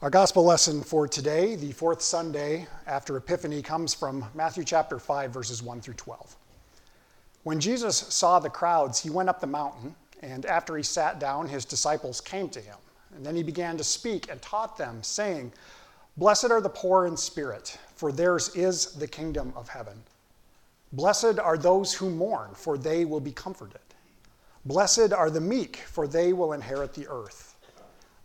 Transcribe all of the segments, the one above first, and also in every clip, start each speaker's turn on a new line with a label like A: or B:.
A: Our gospel lesson for today, the fourth Sunday after Epiphany, comes from Matthew chapter 5, verses 1 through 12. When Jesus saw the crowds, he went up the mountain, and after he sat down, his disciples came to him. And then he began to speak and taught them, saying, Blessed are the poor in spirit, for theirs is the kingdom of heaven. Blessed are those who mourn, for they will be comforted. Blessed are the meek, for they will inherit the earth.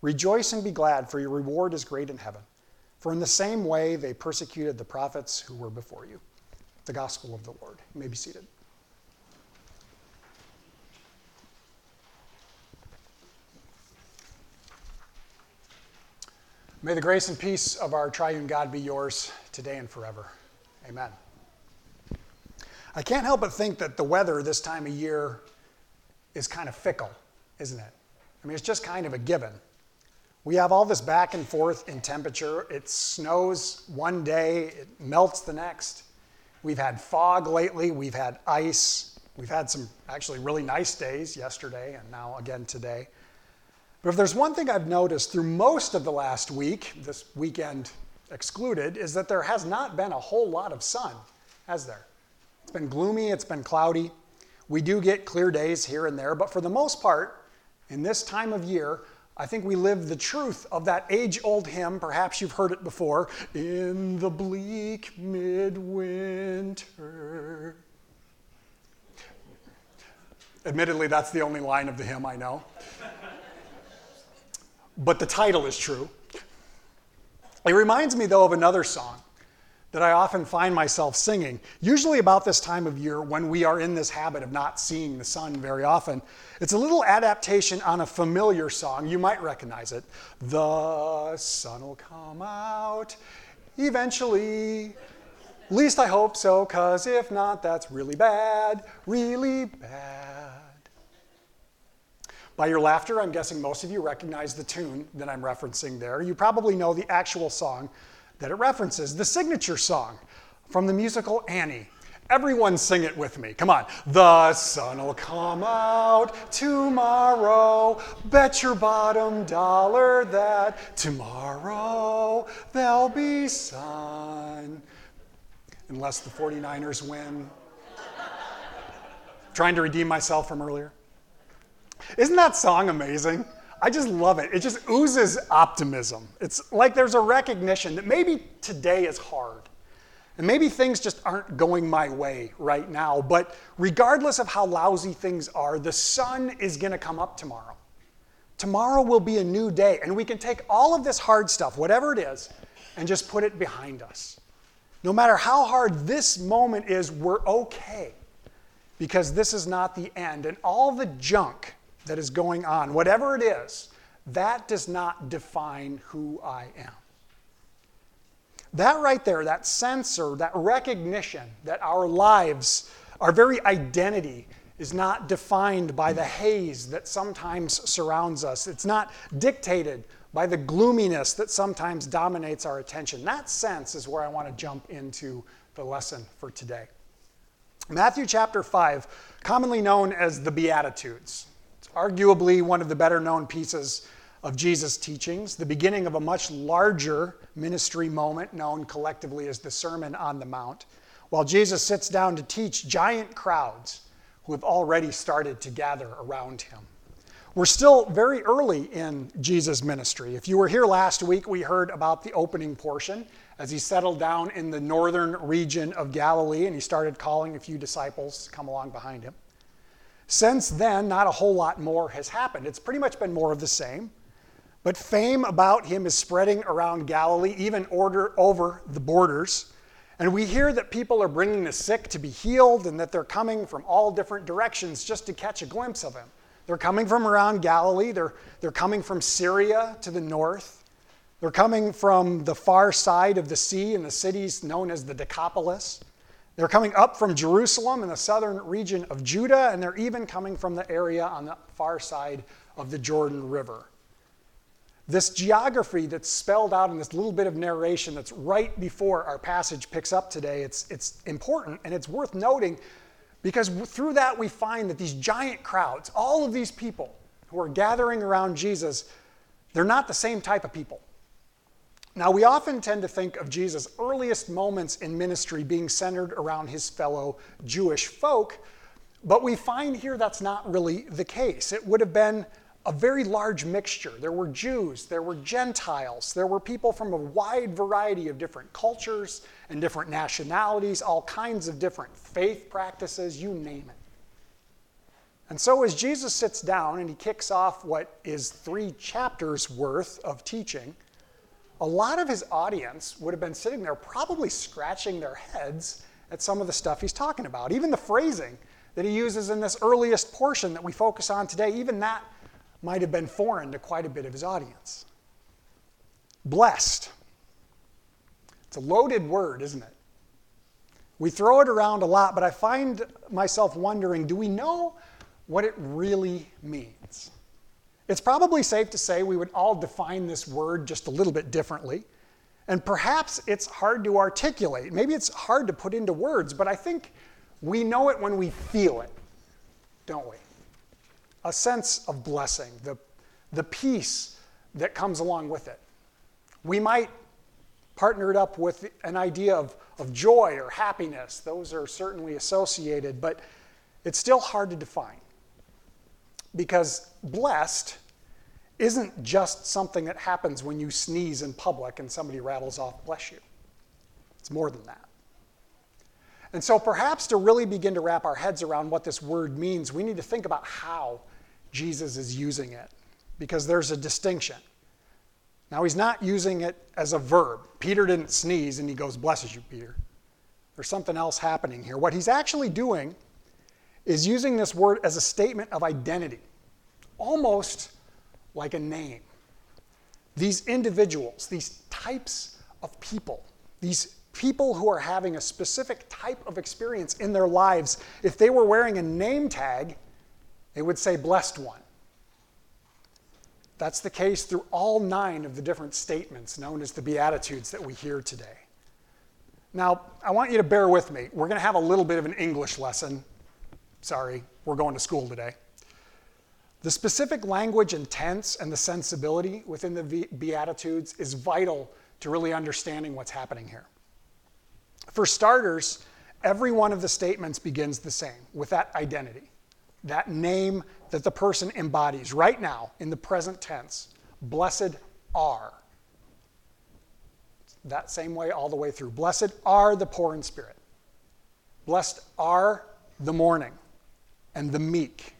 A: Rejoice and be glad, for your reward is great in heaven. For in the same way they persecuted the prophets who were before you. The gospel of the Lord. You may be seated. May the grace and peace of our triune God be yours today and forever. Amen. I can't help but think that the weather this time of year is kind of fickle, isn't it? I mean, it's just kind of a given. We have all this back and forth in temperature. It snows one day, it melts the next. We've had fog lately, we've had ice. We've had some actually really nice days yesterday and now again today. But if there's one thing I've noticed through most of the last week, this weekend excluded, is that there has not been a whole lot of sun, has there? It's been gloomy, it's been cloudy. We do get clear days here and there, but for the most part, in this time of year, I think we live the truth of that age old hymn. Perhaps you've heard it before. In the bleak midwinter. Admittedly, that's the only line of the hymn I know. But the title is true. It reminds me, though, of another song that I often find myself singing, usually about this time of year when we are in this habit of not seeing the sun very often. It's a little adaptation on a familiar song. You might recognize it. The sun will come out eventually. Least I hope so, because if not, that's really bad, really bad. By your laughter, I'm guessing most of you recognize the tune that I'm referencing there. You probably know the actual song that it references, the signature song from the musical Annie. Everyone sing it with me. Come on. The sun will come out tomorrow. Bet your bottom dollar that tomorrow there'll be sun. Unless the 49ers win. Trying to redeem myself from earlier. Isn't that song amazing? I just love it. It just oozes optimism. It's like there's a recognition that maybe today is hard. And maybe things just aren't going my way right now. But regardless of how lousy things are, the sun is going to come up tomorrow. Tomorrow will be a new day. And we can take all of this hard stuff, whatever it is, and just put it behind us. No matter how hard this moment is, we're okay because this is not the end. And all the junk that is going on, whatever it is, that does not define who I am. That right there, that sense or that recognition that our lives, our very identity, is not defined by the haze that sometimes surrounds us. It's not dictated by the gloominess that sometimes dominates our attention. That sense is where I want to jump into the lesson for today. Matthew chapter 5, commonly known as the Beatitudes arguably one of the better known pieces of Jesus' teachings, the beginning of a much larger ministry moment known collectively as the Sermon on the Mount. While Jesus sits down to teach giant crowds who have already started to gather around him. We're still very early in Jesus' ministry. If you were here last week, we heard about the opening portion as he settled down in the northern region of Galilee and he started calling a few disciples to come along behind him. Since then, not a whole lot more has happened. It's pretty much been more of the same. But fame about him is spreading around Galilee, even order over the borders. And we hear that people are bringing the sick to be healed and that they're coming from all different directions just to catch a glimpse of him. They're coming from around Galilee, they're, they're coming from Syria to the north. They're coming from the far side of the sea in the cities known as the Decapolis. They're coming up from Jerusalem in the southern region of Judah, and they're even coming from the area on the far side of the Jordan River. This geography that's spelled out in this little bit of narration that's right before our passage picks up today, it's, it's important and it's worth noting because through that we find that these giant crowds, all of these people who are gathering around Jesus, they're not the same type of people. Now, we often tend to think of Jesus' earliest moments in ministry being centered around his fellow Jewish folk, but we find here that's not really the case. It would have been a very large mixture. There were Jews, there were Gentiles, there were people from a wide variety of different cultures and different nationalities, all kinds of different faith practices, you name it. And so, as Jesus sits down and he kicks off what is three chapters worth of teaching, a lot of his audience would have been sitting there probably scratching their heads at some of the stuff he's talking about. Even the phrasing that he uses in this earliest portion that we focus on today, even that might have been foreign to quite a bit of his audience. Blessed. It's a loaded word, isn't it? We throw it around a lot, but I find myself wondering do we know what it really means? It's probably safe to say we would all define this word just a little bit differently. And perhaps it's hard to articulate. Maybe it's hard to put into words, but I think we know it when we feel it, don't we? A sense of blessing, the, the peace that comes along with it. We might partner it up with an idea of, of joy or happiness. Those are certainly associated, but it's still hard to define. Because blessed isn't just something that happens when you sneeze in public and somebody rattles off, bless you. It's more than that. And so, perhaps to really begin to wrap our heads around what this word means, we need to think about how Jesus is using it, because there's a distinction. Now, he's not using it as a verb. Peter didn't sneeze and he goes, Blesses you, Peter. There's something else happening here. What he's actually doing is using this word as a statement of identity, almost like a name. These individuals, these types of people, these people who are having a specific type of experience in their lives, if they were wearing a name tag, it would say blessed one. That's the case through all nine of the different statements known as the Beatitudes that we hear today. Now, I want you to bear with me. We're going to have a little bit of an English lesson. Sorry, we're going to school today. The specific language and tense and the sensibility within the Beatitudes is vital to really understanding what's happening here. For starters, every one of the statements begins the same with that identity, that name that the person embodies right now in the present tense. Blessed are. That same way all the way through. Blessed are the poor in spirit. Blessed are the mourning and the meek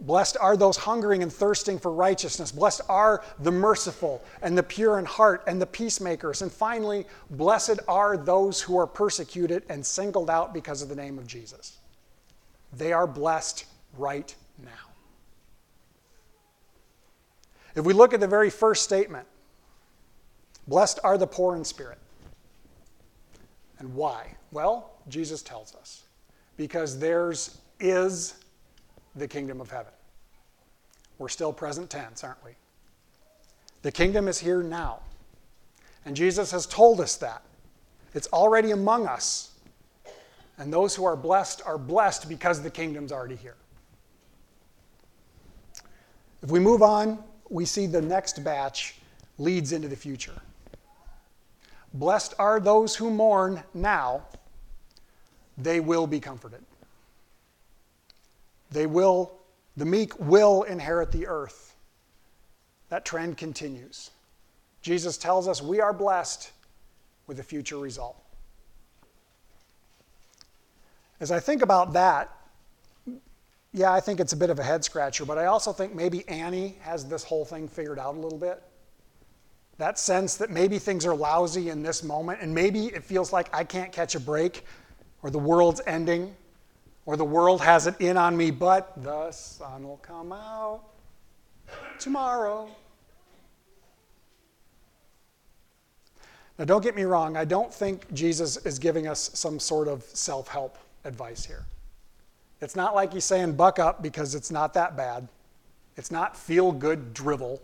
A: Blessed are those hungering and thirsting for righteousness. Blessed are the merciful and the pure in heart and the peacemakers. And finally, blessed are those who are persecuted and singled out because of the name of Jesus. They are blessed right now. If we look at the very first statement, blessed are the poor in spirit. And why? Well, Jesus tells us because theirs is the kingdom of heaven. We're still present tense, aren't we? The kingdom is here now. And Jesus has told us that. It's already among us. And those who are blessed are blessed because the kingdom's already here. If we move on, we see the next batch leads into the future. Blessed are those who mourn now, they will be comforted. They will, the meek will inherit the earth. That trend continues. Jesus tells us we are blessed with a future result. As I think about that, yeah, I think it's a bit of a head scratcher, but I also think maybe Annie has this whole thing figured out a little bit. That sense that maybe things are lousy in this moment, and maybe it feels like I can't catch a break or the world's ending or the world has it in on me, but the sun will come out tomorrow. Now, don't get me wrong, I don't think Jesus is giving us some sort of self help advice here. It's not like he's saying buck up because it's not that bad. It's not feel good drivel.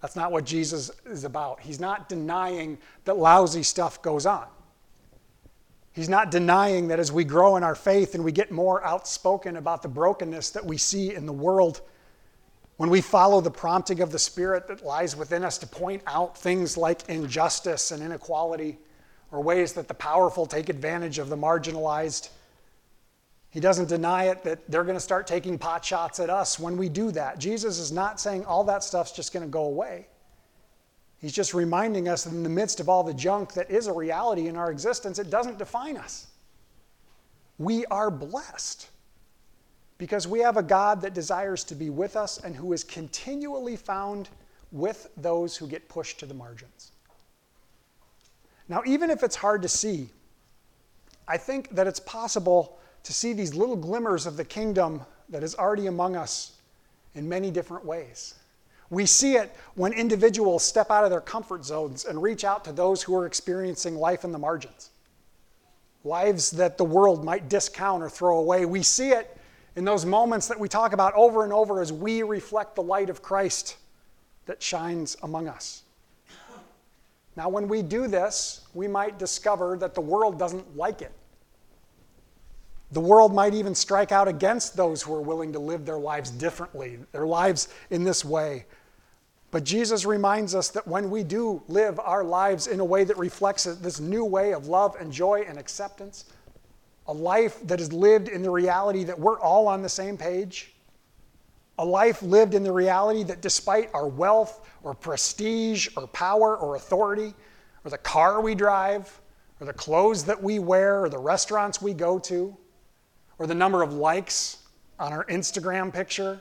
A: That's not what Jesus is about. He's not denying that lousy stuff goes on. He's not denying that as we grow in our faith and we get more outspoken about the brokenness that we see in the world, when we follow the prompting of the Spirit that lies within us to point out things like injustice and inequality, or ways that the powerful take advantage of the marginalized, he doesn't deny it that they're going to start taking pot shots at us when we do that. Jesus is not saying all that stuff's just going to go away. He's just reminding us that in the midst of all the junk that is a reality in our existence, it doesn't define us. We are blessed because we have a God that desires to be with us and who is continually found with those who get pushed to the margins. Now, even if it's hard to see, I think that it's possible to see these little glimmers of the kingdom that is already among us in many different ways. We see it when individuals step out of their comfort zones and reach out to those who are experiencing life in the margins, lives that the world might discount or throw away. We see it in those moments that we talk about over and over as we reflect the light of Christ that shines among us. Now, when we do this, we might discover that the world doesn't like it. The world might even strike out against those who are willing to live their lives differently, their lives in this way. But Jesus reminds us that when we do live our lives in a way that reflects this new way of love and joy and acceptance, a life that is lived in the reality that we're all on the same page, a life lived in the reality that despite our wealth or prestige or power or authority, or the car we drive, or the clothes that we wear, or the restaurants we go to, or the number of likes on our Instagram picture,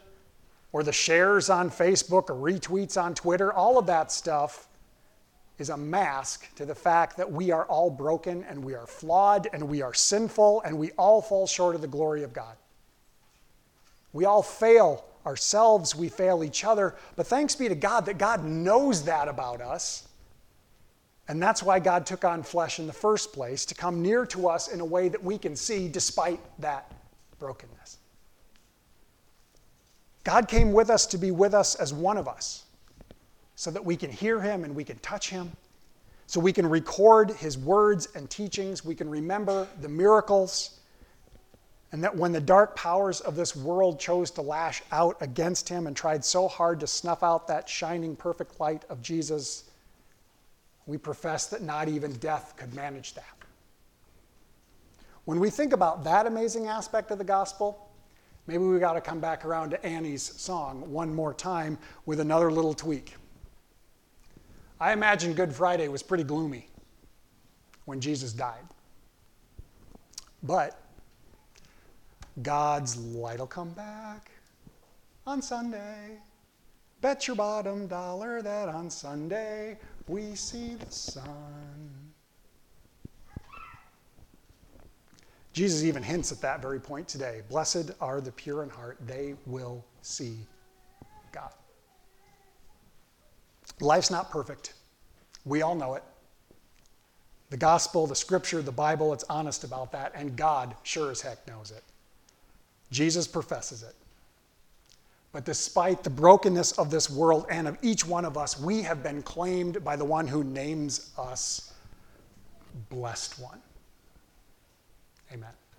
A: or the shares on Facebook or retweets on Twitter, all of that stuff is a mask to the fact that we are all broken and we are flawed and we are sinful and we all fall short of the glory of God. We all fail ourselves, we fail each other, but thanks be to God that God knows that about us. And that's why God took on flesh in the first place, to come near to us in a way that we can see despite that brokenness. God came with us to be with us as one of us so that we can hear him and we can touch him, so we can record his words and teachings, we can remember the miracles, and that when the dark powers of this world chose to lash out against him and tried so hard to snuff out that shining perfect light of Jesus, we profess that not even death could manage that. When we think about that amazing aspect of the gospel, maybe we got to come back around to Annie's song one more time with another little tweak. I imagine Good Friday was pretty gloomy when Jesus died. But God's light will come back on Sunday. Bet your bottom dollar that on Sunday we see the sun. Jesus even hints at that very point today. Blessed are the pure in heart, they will see God. Life's not perfect. We all know it. The gospel, the scripture, the Bible, it's honest about that, and God sure as heck knows it. Jesus professes it. But despite the brokenness of this world and of each one of us, we have been claimed by the one who names us blessed one. Amen.